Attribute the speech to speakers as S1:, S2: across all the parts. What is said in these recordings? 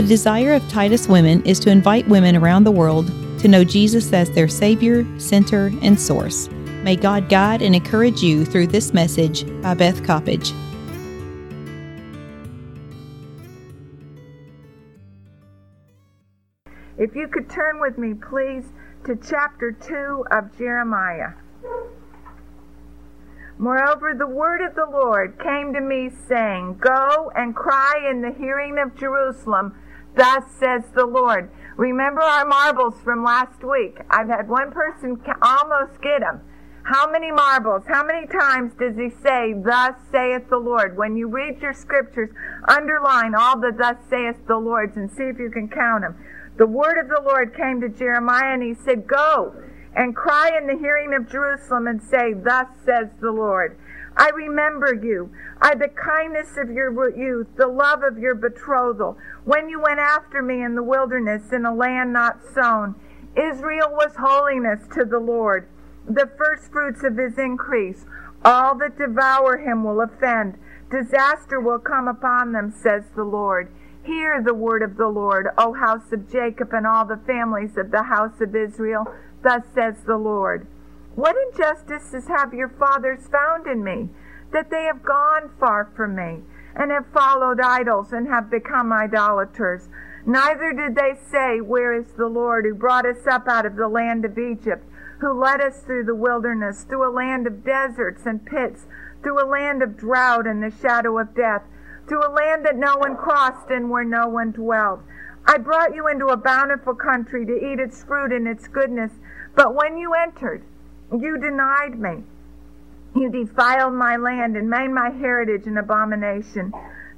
S1: The desire of Titus Women is to invite women around the world to know Jesus as their Savior, Center, and Source. May God guide and encourage you through this message by Beth Coppedge.
S2: If you could turn with me, please, to chapter 2 of Jeremiah. Moreover, the word of the Lord came to me, saying, Go and cry in the hearing of Jerusalem, thus says the Lord. Remember our marbles from last week. I've had one person almost get them. How many marbles? How many times does he say, Thus saith the Lord? When you read your scriptures, underline all the Thus saith the Lord's and see if you can count them. The word of the Lord came to Jeremiah and he said, Go and cry in the hearing of Jerusalem and say, Thus says the Lord. I remember you. I the kindness of your youth, the love of your betrothal, when you went after me in the wilderness in a land not sown. Israel was holiness to the Lord, the firstfruits of his increase. All that devour him will offend. Disaster will come upon them, says the Lord. Hear the word of the Lord, O house of Jacob and all the families of the house of Israel. Thus says the Lord. What injustices have your fathers found in me, that they have gone far from me, and have followed idols, and have become idolaters? Neither did they say, Where is the Lord who brought us up out of the land of Egypt, who led us through the wilderness, through a land of deserts and pits, through a land of drought and the shadow of death, through a land that no one crossed and where no one dwelt? I brought you into a bountiful country to eat its fruit and its goodness but when you entered, you denied me. You defiled my land and made my heritage an abomination.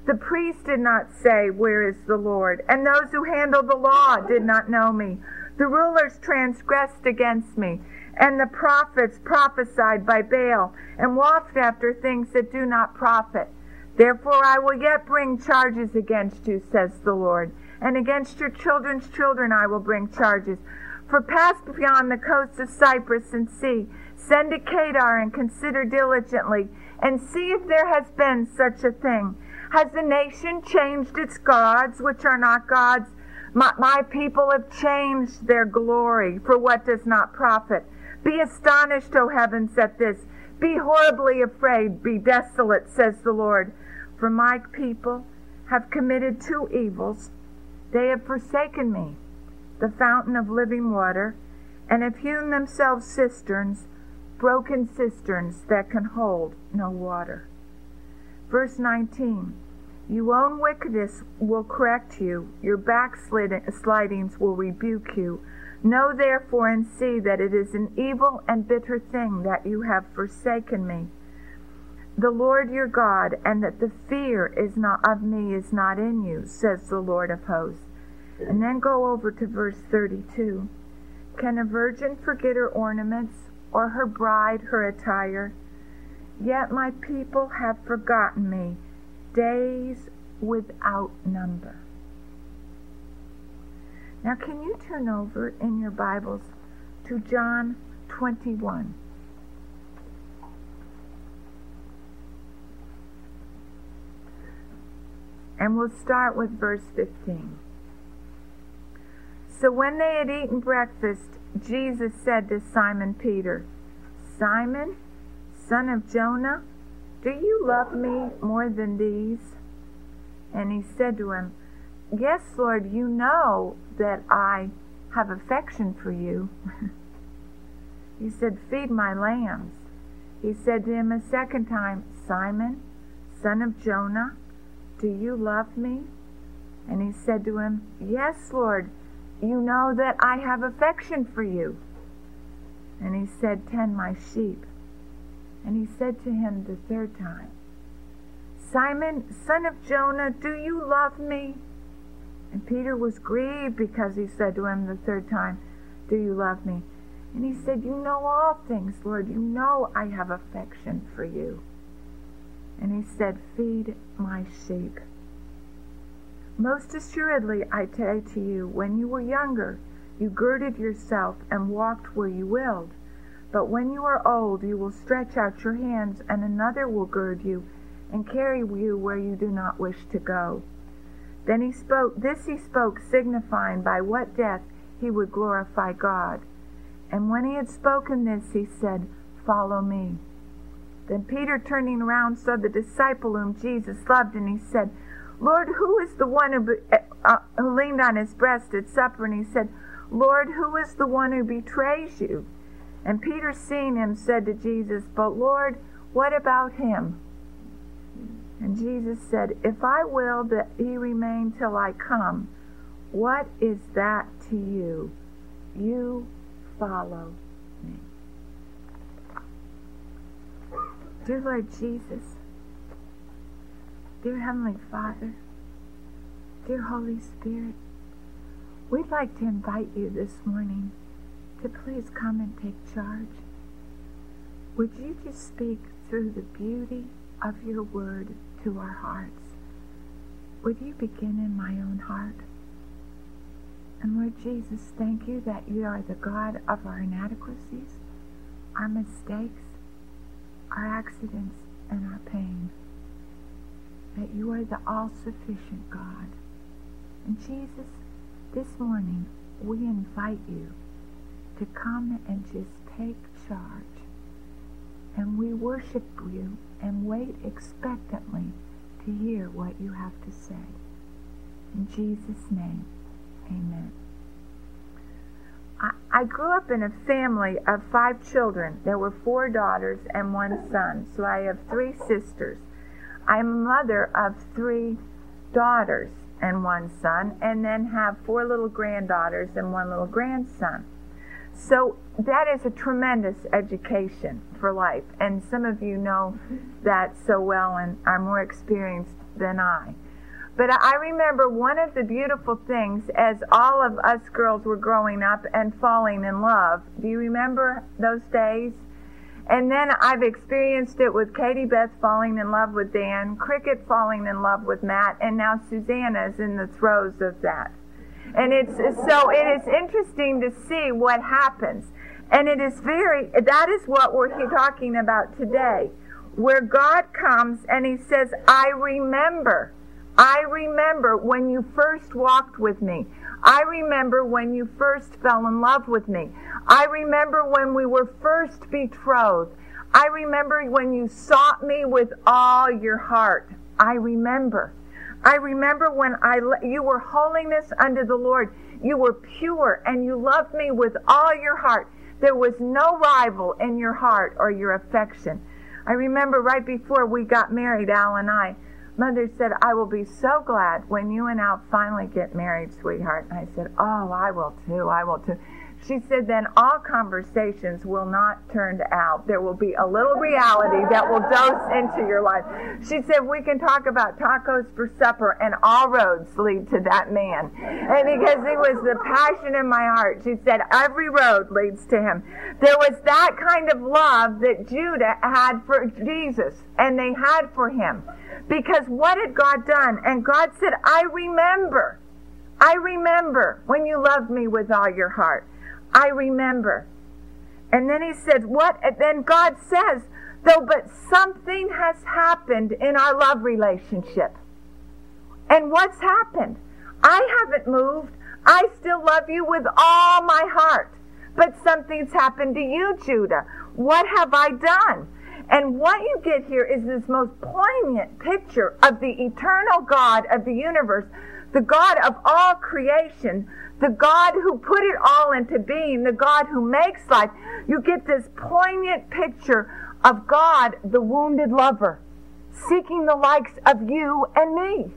S2: The priests did not say, Where is the Lord? And those who handled the law did not know me. The rulers transgressed against me, and the prophets prophesied by Baal, and walked after things that do not profit. Therefore I will yet bring charges against you, says the Lord, and against your children's children I will bring charges for pass beyond the coasts of Cyprus and see, send to Kedar and consider diligently, and see if there has been such a thing. Has the nation changed its gods, which are not gods? My, my people have changed their glory for what does not profit. Be astonished, O heavens, at this. Be horribly afraid, be desolate, says the Lord. For my people have committed two evils. They have forsaken me the fountain of living water, and have hewn themselves cisterns, broken cisterns that can hold no water. Verse 19 You own wickedness will correct you, your backslidings will rebuke you. Know therefore and see that it is an evil and bitter thing that you have forsaken me, the Lord your God, and that the fear is not of me is not in you, says the Lord of hosts. And then go over to verse 32. Can a virgin forget her ornaments, or her bride her attire? Yet my people have forgotten me, days without number. Now, can you turn over in your Bibles to John 21? And we'll start with verse 15. So when they had eaten breakfast, Jesus said to Simon Peter, Simon, son of Jonah, do you love me more than these? And he said to him, Yes, Lord, you know that I have affection for you. he said, Feed my lambs. He said to him a second time, Simon, son of Jonah, do you love me? And he said to him, Yes, Lord, you know that I have affection for you. And he said, Tend my sheep. And he said to him the third time, Simon, son of Jonah, do you love me? And Peter was grieved because he said to him the third time, Do you love me? And he said, You know all things, Lord. You know I have affection for you. And he said, Feed my sheep. Most assuredly, I say to you, when you were younger, you girded yourself and walked where you willed. But when you are old, you will stretch out your hands, and another will gird you and carry you where you do not wish to go. Then he spoke, this he spoke, signifying by what death he would glorify God. And when he had spoken this, he said, Follow me. Then Peter, turning round, saw the disciple whom Jesus loved, and he said, Lord, who is the one who, uh, who leaned on his breast at supper? And he said, Lord, who is the one who betrays you? And Peter, seeing him, said to Jesus, But Lord, what about him? And Jesus said, If I will that he remain till I come, what is that to you? You follow me. Dear Lord Jesus, dear Heavenly Father, dear Holy Spirit, we'd like to invite you this morning to please come and take charge. Would you just speak through the beauty of your word to our hearts? Would you begin in my own heart? And Lord Jesus, thank you that you are the God of our inadequacies, our mistakes, our accidents, and our pain. That you are the all-sufficient God. And Jesus, this morning we invite you to come and just take charge. And we worship you and wait expectantly to hear what you have to say. In Jesus' name, amen. I, I grew up in a family of five children. There were four daughters and one son, so I have three sisters. I'm a mother of three daughters and one son, and then have four little granddaughters and one little grandson. So that is a tremendous education for life. And some of you know that so well and are more experienced than I. But I remember one of the beautiful things as all of us girls were growing up and falling in love. Do you remember those days? And then I've experienced it with Katie Beth falling in love with Dan, Cricket falling in love with Matt, and now Susanna is in the throes of that. And it's so it is interesting to see what happens. And it is very that is what we're talking about today. Where God comes and he says, "I remember. I remember when you first walked with me. I remember when you first fell in love with me. I remember when we were first betrothed. I remember when you sought me with all your heart. I remember. I remember when I you were holiness unto the Lord. You were pure and you loved me with all your heart. There was no rival in your heart or your affection. I remember right before we got married, Al and I, Mother said, I will be so glad when you and Al finally get married, sweetheart. And I said, Oh, I will too. I will too. She said, then all conversations will not turn out. There will be a little reality that will dose into your life. She said, we can talk about tacos for supper and all roads lead to that man. And because it was the passion in my heart, she said, every road leads to him. There was that kind of love that Judah had for Jesus and they had for him. Because what had God done? And God said, I remember. I remember when you loved me with all your heart. I remember. And then he said, What? And then God says, Though, but something has happened in our love relationship. And what's happened? I haven't moved. I still love you with all my heart. But something's happened to you, Judah. What have I done? And what you get here is this most poignant picture of the eternal God of the universe, the God of all creation, the God who put it all into being, the God who makes life, you get this poignant picture of God, the wounded lover, seeking the likes of you and me.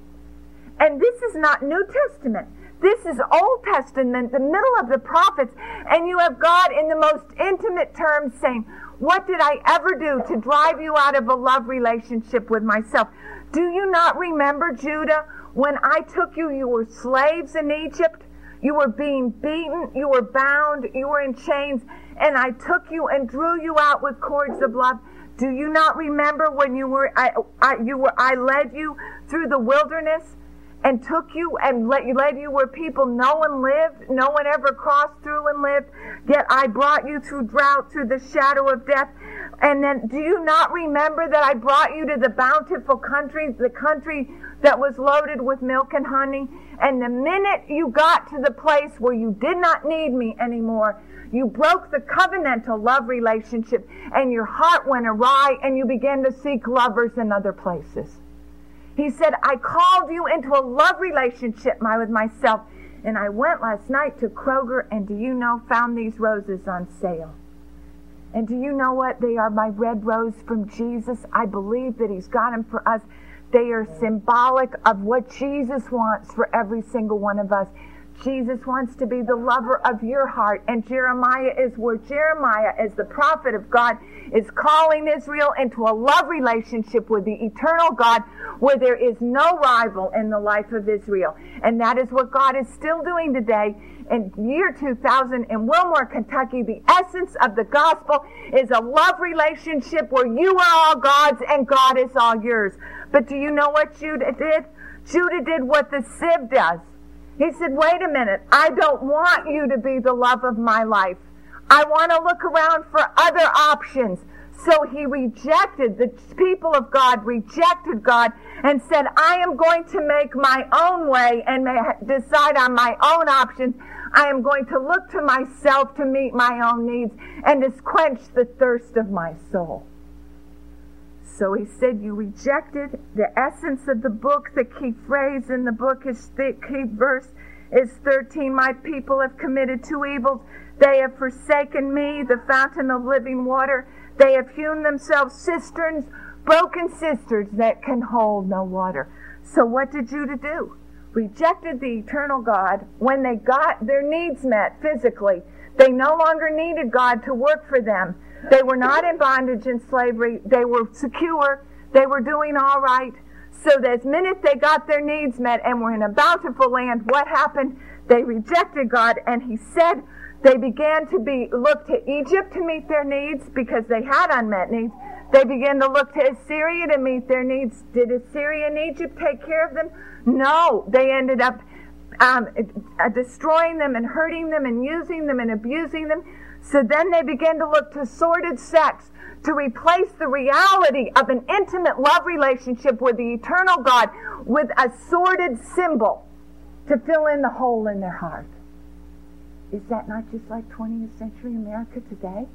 S2: And this is not New Testament. This is Old Testament, the middle of the prophets, and you have God in the most intimate terms saying, What did I ever do to drive you out of a love relationship with myself? Do you not remember, Judah, when I took you, you were slaves in Egypt? You were being beaten. You were bound. You were in chains. And I took you and drew you out with cords of love. Do you not remember when you were, I, I, you were, I led you through the wilderness and took you and led, led you where people no one lived, no one ever crossed through and lived. Yet I brought you through drought, through the shadow of death. And then do you not remember that I brought you to the bountiful country, the country that was loaded with milk and honey? And the minute you got to the place where you did not need me anymore, you broke the covenantal love relationship and your heart went awry and you began to seek lovers in other places. He said, I called you into a love relationship with myself. And I went last night to Kroger and do you know, found these roses on sale. And do you know what? They are my red rose from Jesus. I believe that He's got them for us. They are symbolic of what Jesus wants for every single one of us. Jesus wants to be the lover of your heart. And Jeremiah is where Jeremiah, as the prophet of God, is calling Israel into a love relationship with the eternal God where there is no rival in the life of Israel. And that is what God is still doing today. In year 2000 in Wilmore, Kentucky, the essence of the gospel is a love relationship where you are all God's and God is all yours. But do you know what Judah did? Judah did what the sieve does. He said, wait a minute, I don't want you to be the love of my life. I want to look around for other options. So he rejected, the people of God rejected God and said, I am going to make my own way and decide on my own options. I am going to look to myself to meet my own needs and to quench the thirst of my soul. So he said, You rejected the essence of the book. The key phrase in the book is the key verse is 13. My people have committed two evils. They have forsaken me, the fountain of living water. They have hewn themselves cisterns, broken cisterns that can hold no water. So what did Judah do? Rejected the eternal God when they got their needs met physically. They no longer needed God to work for them. They were not in bondage and slavery. They were secure. They were doing all right. So the minute they got their needs met and were in a bountiful land, what happened? They rejected God and he said they began to be look to Egypt to meet their needs because they had unmet needs. They began to look to Assyria to meet their needs. Did Assyria and Egypt take care of them? No. They ended up um, uh, destroying them and hurting them and using them and abusing them. So then they began to look to sordid sex to replace the reality of an intimate love relationship with the eternal God with a sordid symbol to fill in the hole in their heart. Is that not just like 20th century America today?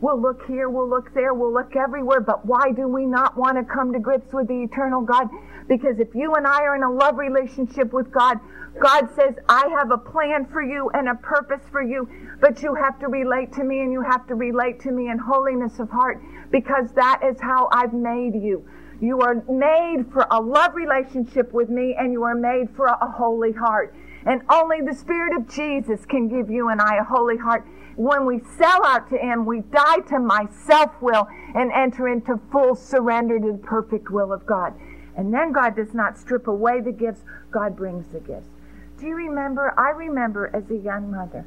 S2: We'll look here, we'll look there, we'll look everywhere, but why do we not want to come to grips with the eternal God? Because if you and I are in a love relationship with God, God says, I have a plan for you and a purpose for you, but you have to relate to me and you have to relate to me in holiness of heart because that is how I've made you. You are made for a love relationship with me and you are made for a holy heart. And only the Spirit of Jesus can give you and I a holy heart. When we sell out to Him, we die to my self-will and enter into full surrender to the perfect will of God. And then God does not strip away the gifts, God brings the gifts. Do you remember? I remember as a young mother,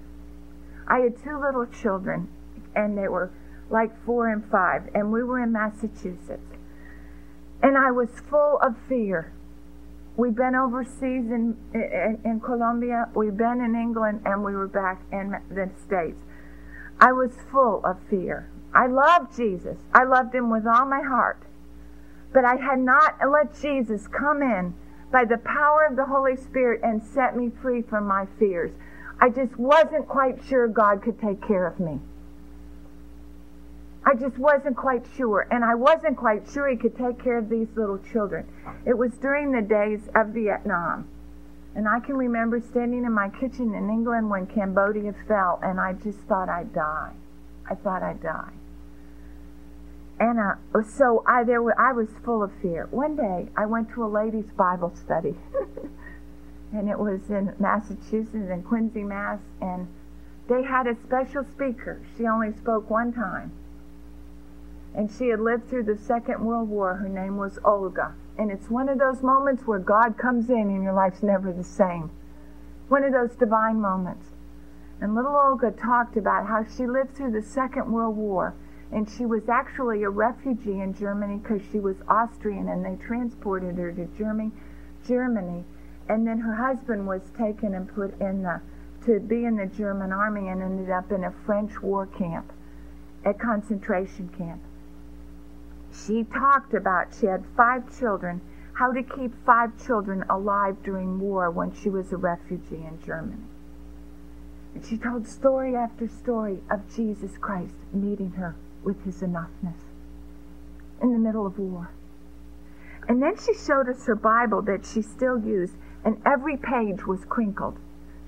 S2: I had two little children, and they were like four and five, and we were in Massachusetts. And I was full of fear. We've been overseas in, in, in Colombia, we've been in England, and we were back in the States. I was full of fear. I loved Jesus. I loved him with all my heart. But I had not let Jesus come in by the power of the Holy Spirit and set me free from my fears. I just wasn't quite sure God could take care of me. I just wasn't quite sure. And I wasn't quite sure he could take care of these little children. It was during the days of Vietnam. And I can remember standing in my kitchen in England when Cambodia fell, and I just thought I'd die. I thought I'd die. And uh, so I there were, I was full of fear. One day I went to a ladies' Bible study, and it was in Massachusetts in Quincy, Mass. And they had a special speaker. She only spoke one time, and she had lived through the Second World War. Her name was Olga. And it's one of those moments where God comes in and your life's never the same. One of those divine moments. And little Olga talked about how she lived through the Second World War. And she was actually a refugee in Germany because she was Austrian and they transported her to Germany. Germany, and then her husband was taken and put in the to be in the German army and ended up in a French war camp, a concentration camp. She talked about she had five children, how to keep five children alive during war when she was a refugee in Germany. And she told story after story of Jesus Christ meeting her with his enoughness in the middle of war. And then she showed us her Bible that she still used, and every page was crinkled.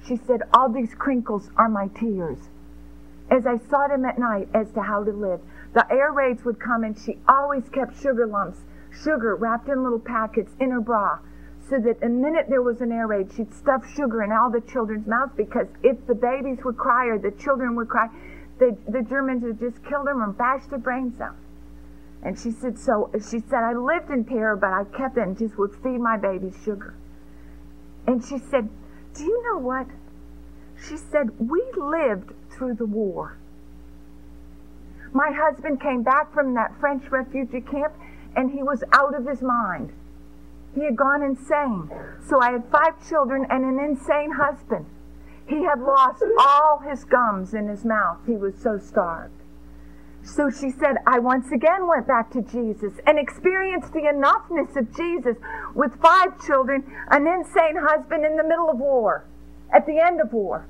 S2: She said, All these crinkles are my tears. As I sought him at night as to how to live, the air raids would come, and she always kept sugar lumps, sugar wrapped in little packets in her bra, so that the minute there was an air raid, she'd stuff sugar in all the children's mouths because if the babies would cry or the children would cry, the, the Germans would just kill them or bash their brains out. And she said, so she said, I lived in terror, but I kept it and just would feed my babies sugar. And she said, do you know what? She said, We lived through the war. My husband came back from that French refugee camp and he was out of his mind. He had gone insane. So I had five children and an insane husband. He had lost all his gums in his mouth. He was so starved. So she said, I once again went back to Jesus and experienced the enoughness of Jesus with five children, an insane husband in the middle of war, at the end of war.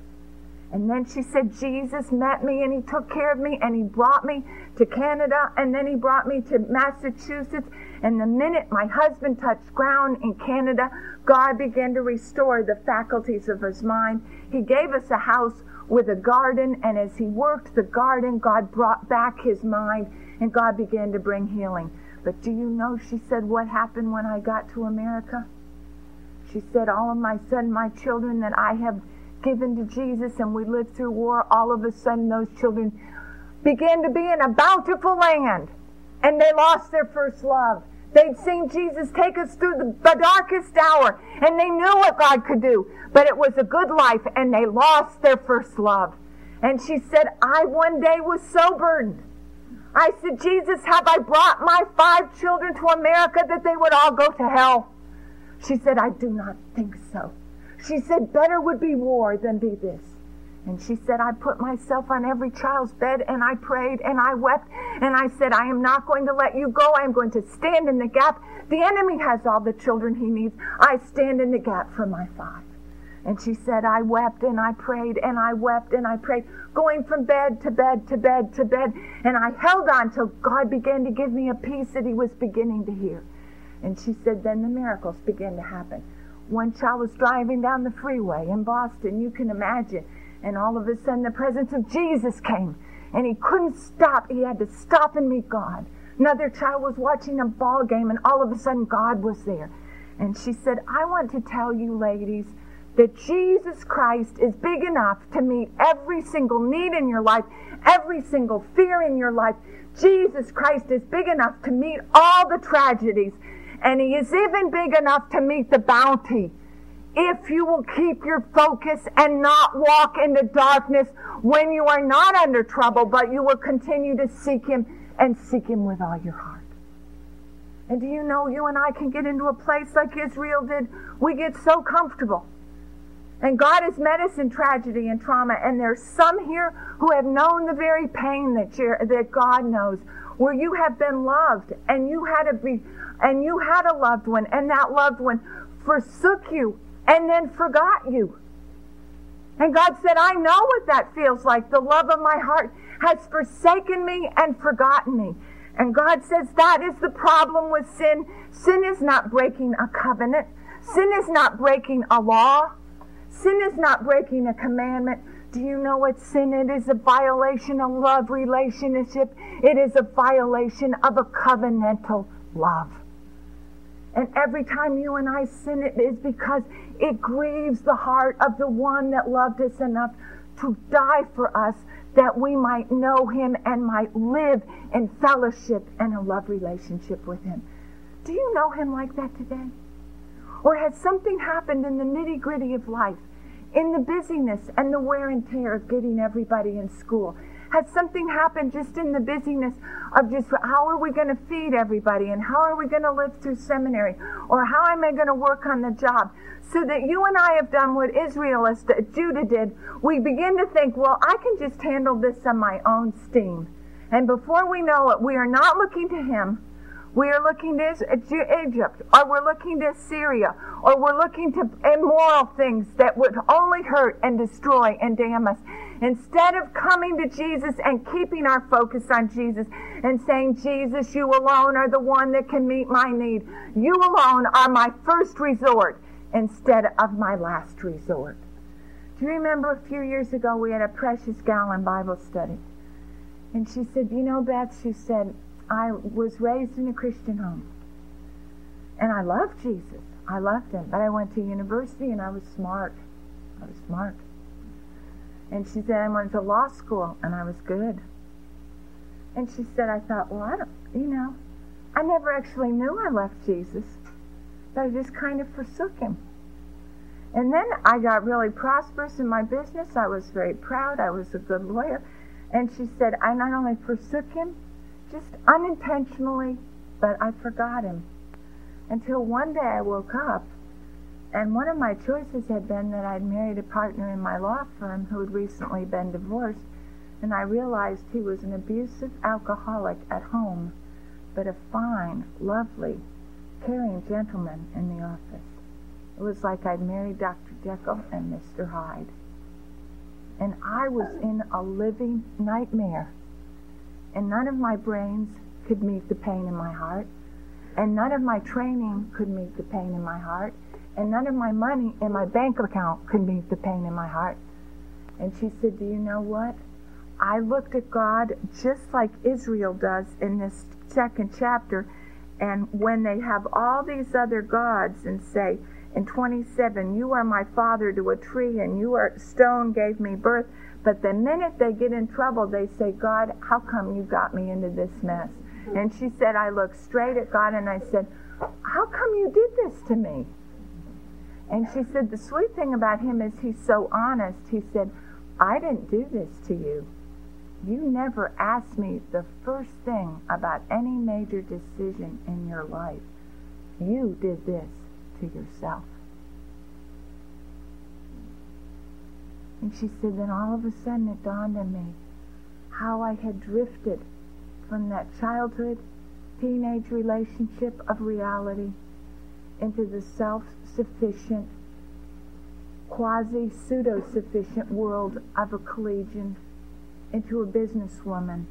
S2: And then she said, Jesus met me and he took care of me and he brought me to Canada and then he brought me to Massachusetts. And the minute my husband touched ground in Canada, God began to restore the faculties of his mind. He gave us a house with a garden, and as he worked the garden, God brought back his mind, and God began to bring healing. But do you know, she said, what happened when I got to America? She said, all of my son, my children that I have given to Jesus, and we lived through war, all of a sudden those children began to be in a bountiful land, and they lost their first love. They'd seen Jesus take us through the, darkest hour, and they knew what God could do. But it was a good life, and they lost their first love. And she said, I one day was so burdened. I said, Jesus, have I brought my five children to America that they would all go to hell? She said, I do not think so. She said, better would be war than be this. And she said, I put myself on every child's bed and I prayed and I wept and I said, I am not going to let you go. I am going to stand in the gap. The enemy has all the children he needs. I stand in the gap for my five. And she said, I wept and I prayed and I wept and I prayed, going from bed to bed to bed to bed. And I held on till God began to give me a peace that he was beginning to hear. And she said, then the miracles began to happen. One child was driving down the freeway in Boston. You can imagine and all of a sudden, the presence of Jesus came, and he couldn't stop. He had to stop and meet God. Another child was watching a ball game, and all of a sudden, God was there. And she said, I want to tell you, ladies, that Jesus Christ is big enough to meet every single need in your life, every single fear in your life. Jesus Christ is big enough to meet all the tragedies, and He is even big enough to meet the bounty if you will keep your focus and not walk in the darkness when you are not under trouble, but you will continue to seek Him and seek Him with all your heart. And do you know you and I can get into a place like Israel did? We get so comfortable. And God has met us in tragedy and trauma, and there's some here who have known the very pain that that God knows, where you have been loved, and you had a be, and you had a loved one, and that loved one forsook you and then forgot you. And God said, I know what that feels like. The love of my heart has forsaken me and forgotten me. And God says that is the problem with sin. Sin is not breaking a covenant. Sin is not breaking a law. Sin is not breaking a commandment. Do you know what sin? It is a violation of love relationship. It is a violation of a covenantal love. And every time you and I sin, it is because it grieves the heart of the one that loved us enough to die for us that we might know him and might live in fellowship and a love relationship with him. Do you know him like that today? Or has something happened in the nitty gritty of life, in the busyness and the wear and tear of getting everybody in school? Has something happened just in the busyness of just how are we going to feed everybody and how are we going to live through seminary or how am I going to work on the job? So that you and I have done what Israel, as Judah did, we begin to think, well, I can just handle this on my own steam. And before we know it, we are not looking to Him. We are looking to Egypt, or we're looking to Syria, or we're looking to immoral things that would only hurt and destroy and damn us. Instead of coming to Jesus and keeping our focus on Jesus and saying, Jesus, you alone are the one that can meet my need. You alone are my first resort instead of my last resort. Do you remember a few years ago we had a precious gal in Bible study? And she said, You know, Beth, she said, I was raised in a Christian home. And I loved Jesus. I loved him. But I went to university and I was smart. I was smart. And she said, I went to law school and I was good. And she said, I thought, well, I don't, you know, I never actually knew I left Jesus, but I just kind of forsook him. And then I got really prosperous in my business. I was very proud. I was a good lawyer. And she said, I not only forsook him, just unintentionally, but I forgot him. Until one day I woke up, and one of my choices had been that I'd married a partner in my law firm who had recently been divorced, and I realized he was an abusive alcoholic at home, but a fine, lovely, caring gentleman in the office. It was like I'd married Dr. Jekyll and Mr. Hyde. And I was in a living nightmare. And none of my brains could meet the pain in my heart. And none of my training could meet the pain in my heart. And none of my money in my bank account could meet the pain in my heart. And she said, Do you know what? I looked at God just like Israel does in this second chapter. And when they have all these other gods and say, in 27, you are my father to a tree, and you are stone gave me birth. But the minute they get in trouble, they say, God, how come you got me into this mess? And she said, I looked straight at God and I said, How come you did this to me? And she said, The sweet thing about him is he's so honest. He said, I didn't do this to you. You never asked me the first thing about any major decision in your life. You did this to yourself. And she said, then all of a sudden it dawned on me how I had drifted from that childhood, teenage relationship of reality into the self-sufficient, quasi-pseudo-sufficient world of a collegian, into a businesswoman.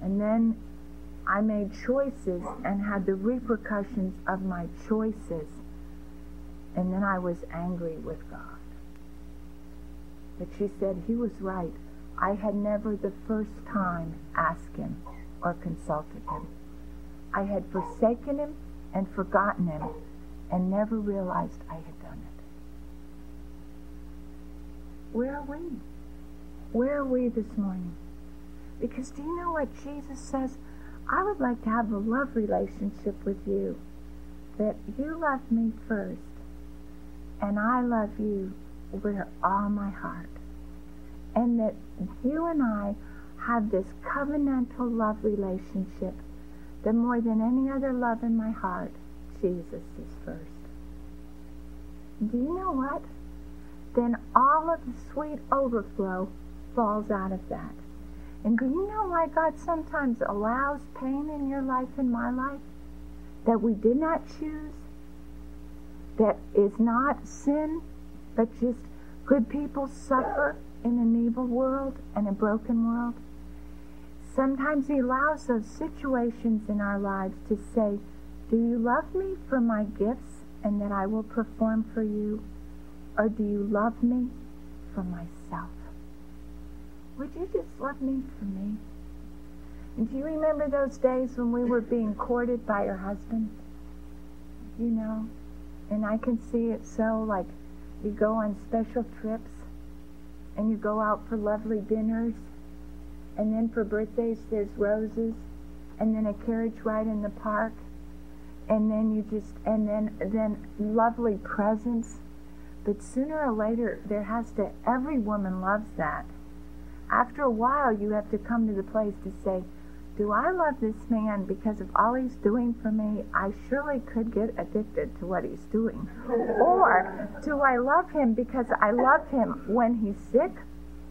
S2: And then I made choices and had the repercussions of my choices. And then I was angry with God. But she said he was right. I had never the first time asked him or consulted him. I had forsaken him and forgotten him and never realized I had done it. Where are we? Where are we this morning? Because do you know what Jesus says? I would like to have a love relationship with you. That you love me first, and I love you with all my heart. And that you and I have this covenantal love relationship that more than any other love in my heart, Jesus is first. Do you know what? Then all of the sweet overflow falls out of that. And do you know why God sometimes allows pain in your life and my life that we did not choose? That is not sin, but just good people suffer in an evil world and a broken world? Sometimes He allows those situations in our lives to say, Do you love me for my gifts and that I will perform for you? Or do you love me for myself? Would you just love me for me? And do you remember those days when we were being courted by your husband? You know? And I can see it so like you go on special trips and you go out for lovely dinners and then for birthdays there's roses and then a carriage ride in the park and then you just and then then lovely presents. But sooner or later there has to every woman loves that. After a while, you have to come to the place to say, do I love this man because of all he's doing for me? I surely could get addicted to what he's doing. or do I love him because I love him when he's sick,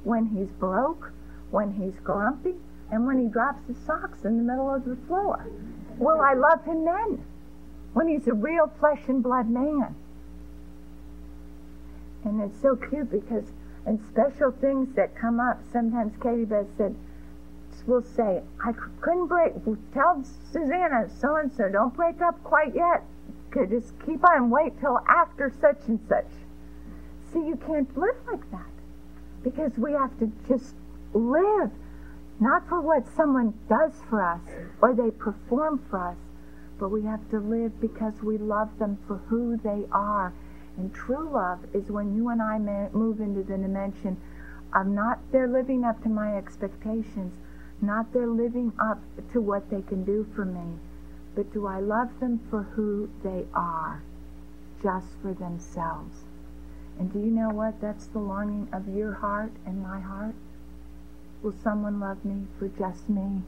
S2: when he's broke, when he's grumpy, and when he drops his socks in the middle of the floor? Will I love him then? When he's a real flesh and blood man. And it's so cute because in special things that come up, sometimes Katie Beth said, will say, I couldn't break, tell Susanna, so and so, don't break up quite yet. Could just keep on, wait till after such and such. See, you can't live like that because we have to just live, not for what someone does for us or they perform for us, but we have to live because we love them for who they are. And true love is when you and I move into the dimension of not they're living up to my expectations, not their living up to what they can do for me, but do I love them for who they are, just for themselves? And do you know what? That's the longing of your heart and my heart. Will someone love me for just me,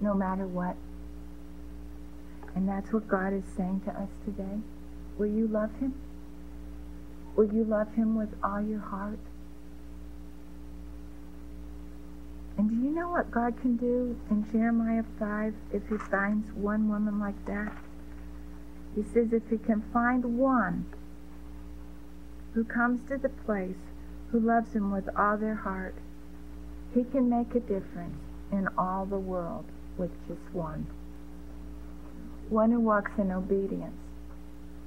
S2: no matter what? And that's what God is saying to us today. Will you love him? Will you love him with all your heart? And do you know what God can do in Jeremiah 5 if he finds one woman like that? He says if he can find one who comes to the place who loves him with all their heart, he can make a difference in all the world with just one. One who walks in obedience,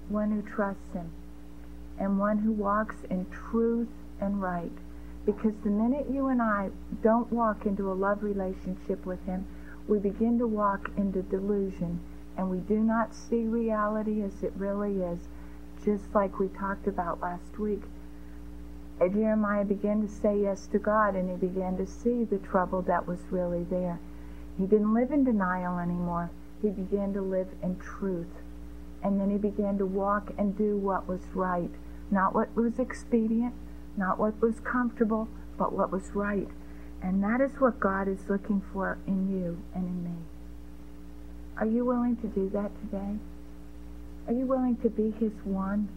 S2: one who trusts him, and one who walks in truth and right because the minute you and I don't walk into a love relationship with Him, we begin to walk into delusion and we do not see reality as it really is, just like we talked about last week. Jeremiah began to say yes to God and he began to see the trouble that was really there. He didn't live in denial anymore. He began to live in truth. And then he began to walk and do what was right, not what was expedient, not what was comfortable, but what was right. And that is what God is looking for in you and in me. Are you willing to do that today? Are you willing to be his one?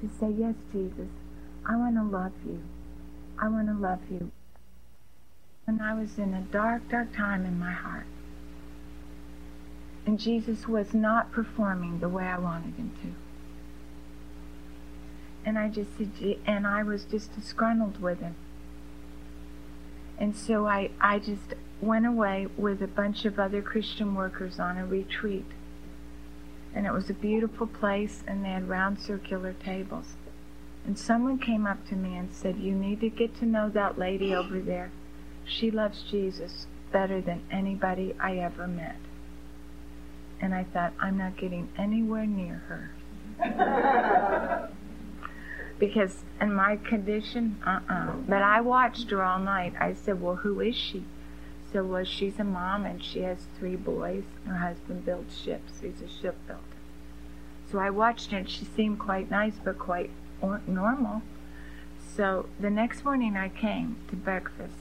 S2: To say, yes, Jesus, I want to love you. I want to love you. When I was in a dark, dark time in my heart, and Jesus was not performing the way I wanted him to and I just and I was just disgruntled with him. And so I, I just went away with a bunch of other Christian workers on a retreat. And it was a beautiful place, and they had round circular tables. And someone came up to me and said, You need to get to know that lady over there. She loves Jesus better than anybody I ever met. And I thought, I'm not getting anywhere near her. because in my condition, uh-uh. But I watched her all night. I said, well, who is she? So, well, she's a mom and she has three boys. Her husband builds ships. He's a shipbuilder. So I watched her and she seemed quite nice, but quite normal. So the next morning I came to breakfast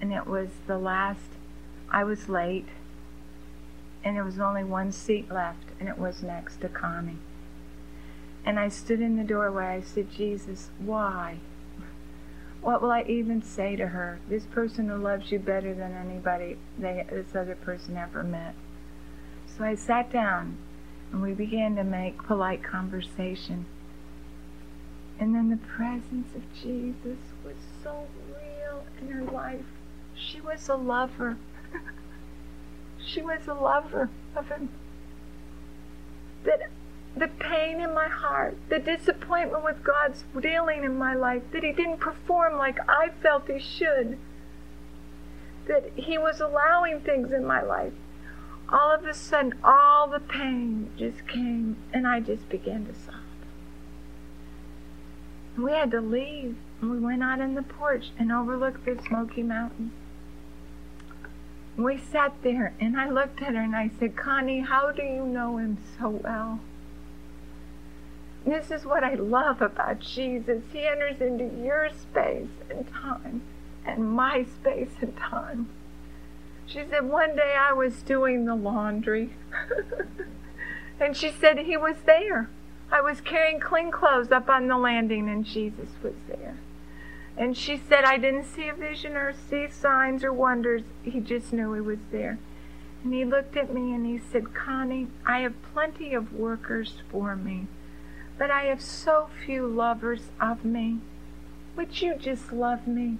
S2: and it was the last, I was late and there was only one seat left and it was next to Connie. And I stood in the doorway. I said, Jesus, why? What will I even say to her? This person who loves you better than anybody they, this other person ever met. So I sat down and we began to make polite conversation. And then the presence of Jesus was so real in her life. She was a lover. she was a lover of him. That the pain in my heart, the disappointment with God's dealing in my life, that He didn't perform like I felt He should, that He was allowing things in my life. All of a sudden, all the pain just came, and I just began to sob. We had to leave, and we went out in the porch and overlooked the Smoky Mountains. We sat there, and I looked at her and I said, Connie, how do you know him so well? This is what I love about Jesus. He enters into your space and time and my space and time. She said, One day I was doing the laundry. and she said, He was there. I was carrying clean clothes up on the landing, and Jesus was there. And she said, I didn't see a vision or see signs or wonders. He just knew He was there. And He looked at me and He said, Connie, I have plenty of workers for me. But I have so few lovers of me. Would you just love me?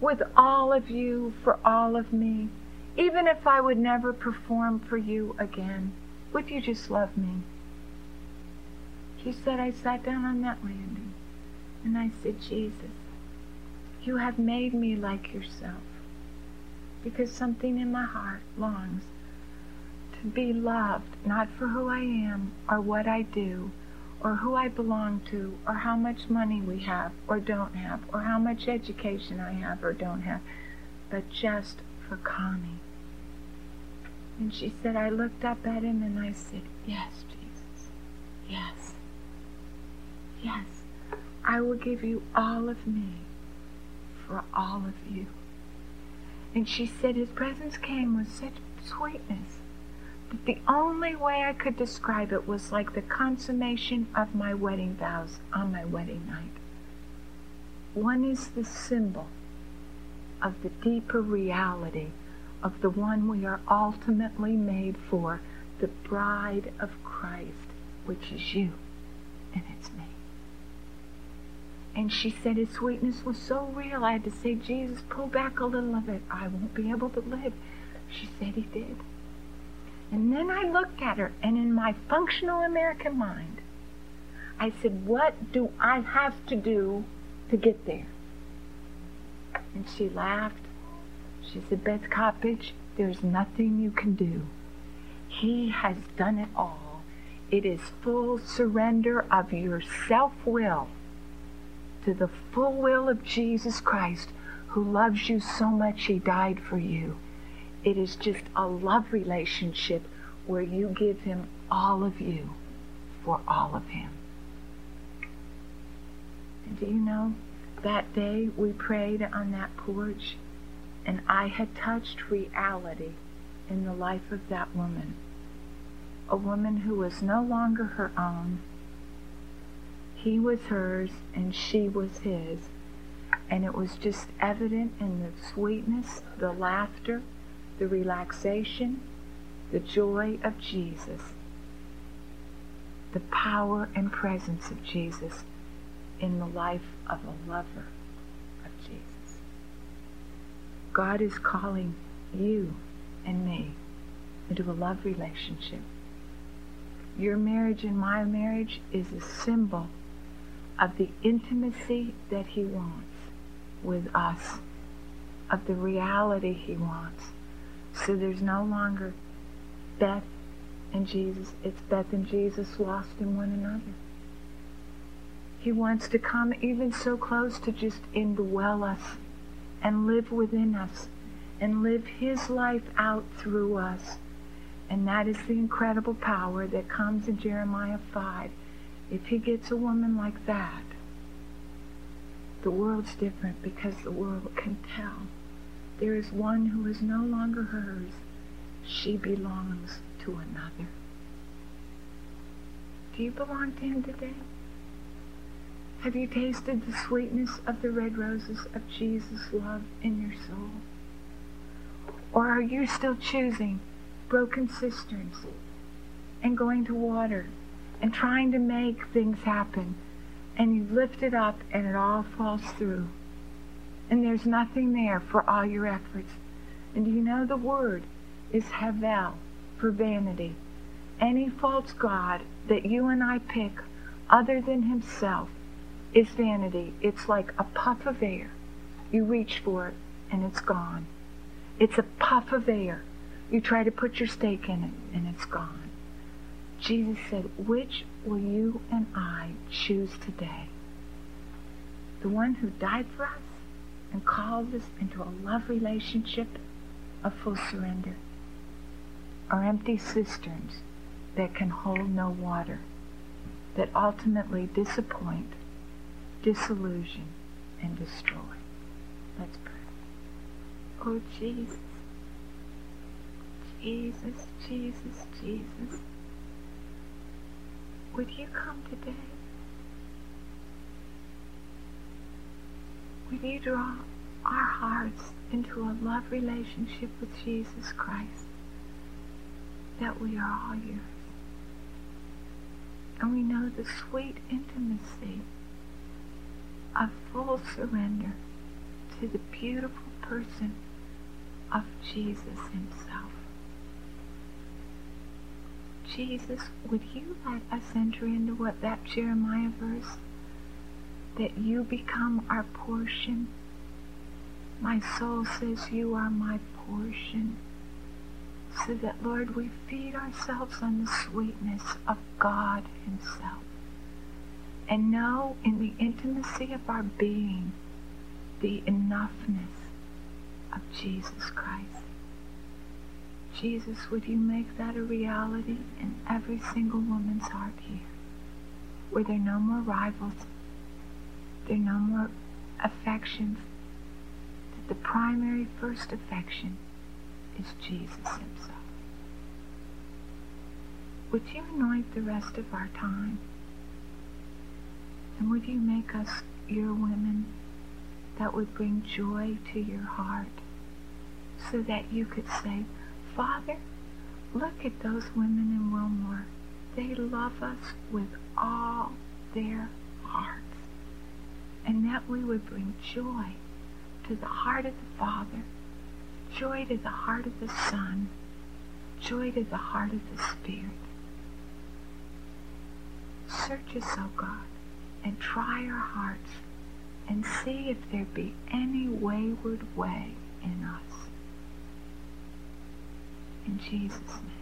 S2: With all of you, for all of me. Even if I would never perform for you again, would you just love me? She said, I sat down on that landing and I said, Jesus, you have made me like yourself because something in my heart longs to be loved, not for who I am or what I do, or who I belong to, or how much money we have or don't have, or how much education I have or don't have, but just for Connie. And she said, I looked up at him and I said, Yes, Jesus. Yes. Yes. I will give you all of me for all of you. And she said, His presence came with such sweetness the only way I could describe it was like the consummation of my wedding vows on my wedding night. One is the symbol of the deeper reality of the one we are ultimately made for, the bride of Christ, which is you, and it's me. And she said his sweetness was so real, I had to say, Jesus, pull back a little of it. I won't be able to live. She said he did. And then I looked at her, and in my functional American mind, I said, What do I have to do to get there? And she laughed. She said, Beth Coppedge, there's nothing you can do. He has done it all. It is full surrender of your self will to the full will of Jesus Christ, who loves you so much he died for you. It is just a love relationship where you give him all of you for all of him. And do you know, that day we prayed on that porch, and I had touched reality in the life of that woman. A woman who was no longer her own. He was hers, and she was his. And it was just evident in the sweetness, the laughter, the relaxation, the joy of Jesus, the power and presence of Jesus in the life of a lover of Jesus. God is calling you and me into a love relationship. Your marriage and my marriage is a symbol of the intimacy that He wants with us, of the reality He wants so there's no longer Beth and Jesus. It's Beth and Jesus lost in one another. He wants to come even so close to just indwell us and live within us and live his life out through us. And that is the incredible power that comes in Jeremiah 5. If he gets a woman like that, the world's different because the world can tell there is one who is no longer hers. She belongs to another. Do you belong to him today? Have you tasted the sweetness of the red roses of Jesus' love in your soul? Or are you still choosing broken cisterns and going to water and trying to make things happen and you lift it up and it all falls through? And there's nothing there for all your efforts. And you know the word is havel for vanity? Any false god that you and I pick other than himself is vanity. It's like a puff of air. You reach for it and it's gone. It's a puff of air. You try to put your stake in it and it's gone. Jesus said, Which will you and I choose today? The one who died for us and calls us into a love relationship of full surrender are empty cisterns that can hold no water, that ultimately disappoint, disillusion, and destroy. Let's pray. Oh, Jesus. Jesus, Jesus, Jesus. Would you come today? Would you draw our hearts into a love relationship with Jesus Christ? That we are all yours. And we know the sweet intimacy of full surrender to the beautiful person of Jesus himself. Jesus, would you let us enter into what that Jeremiah verse, that you become our portion? My soul says you are my portion. So that, Lord, we feed ourselves on the sweetness of God himself. And know in the intimacy of our being the enoughness of Jesus Christ. Jesus, would you make that a reality in every single woman's heart here? Were there no more rivals, there no more affections, that the primary first affection is Jesus himself. Would you anoint the rest of our time? And would you make us your women that would bring joy to your heart so that you could say, Father, look at those women in Wilmore. They love us with all their hearts. And that we would bring joy to the heart of the Father, joy to the heart of the Son, joy to the heart of the Spirit. Search us, O God, and try our hearts and see if there be any wayward way in us. In Jesus' name.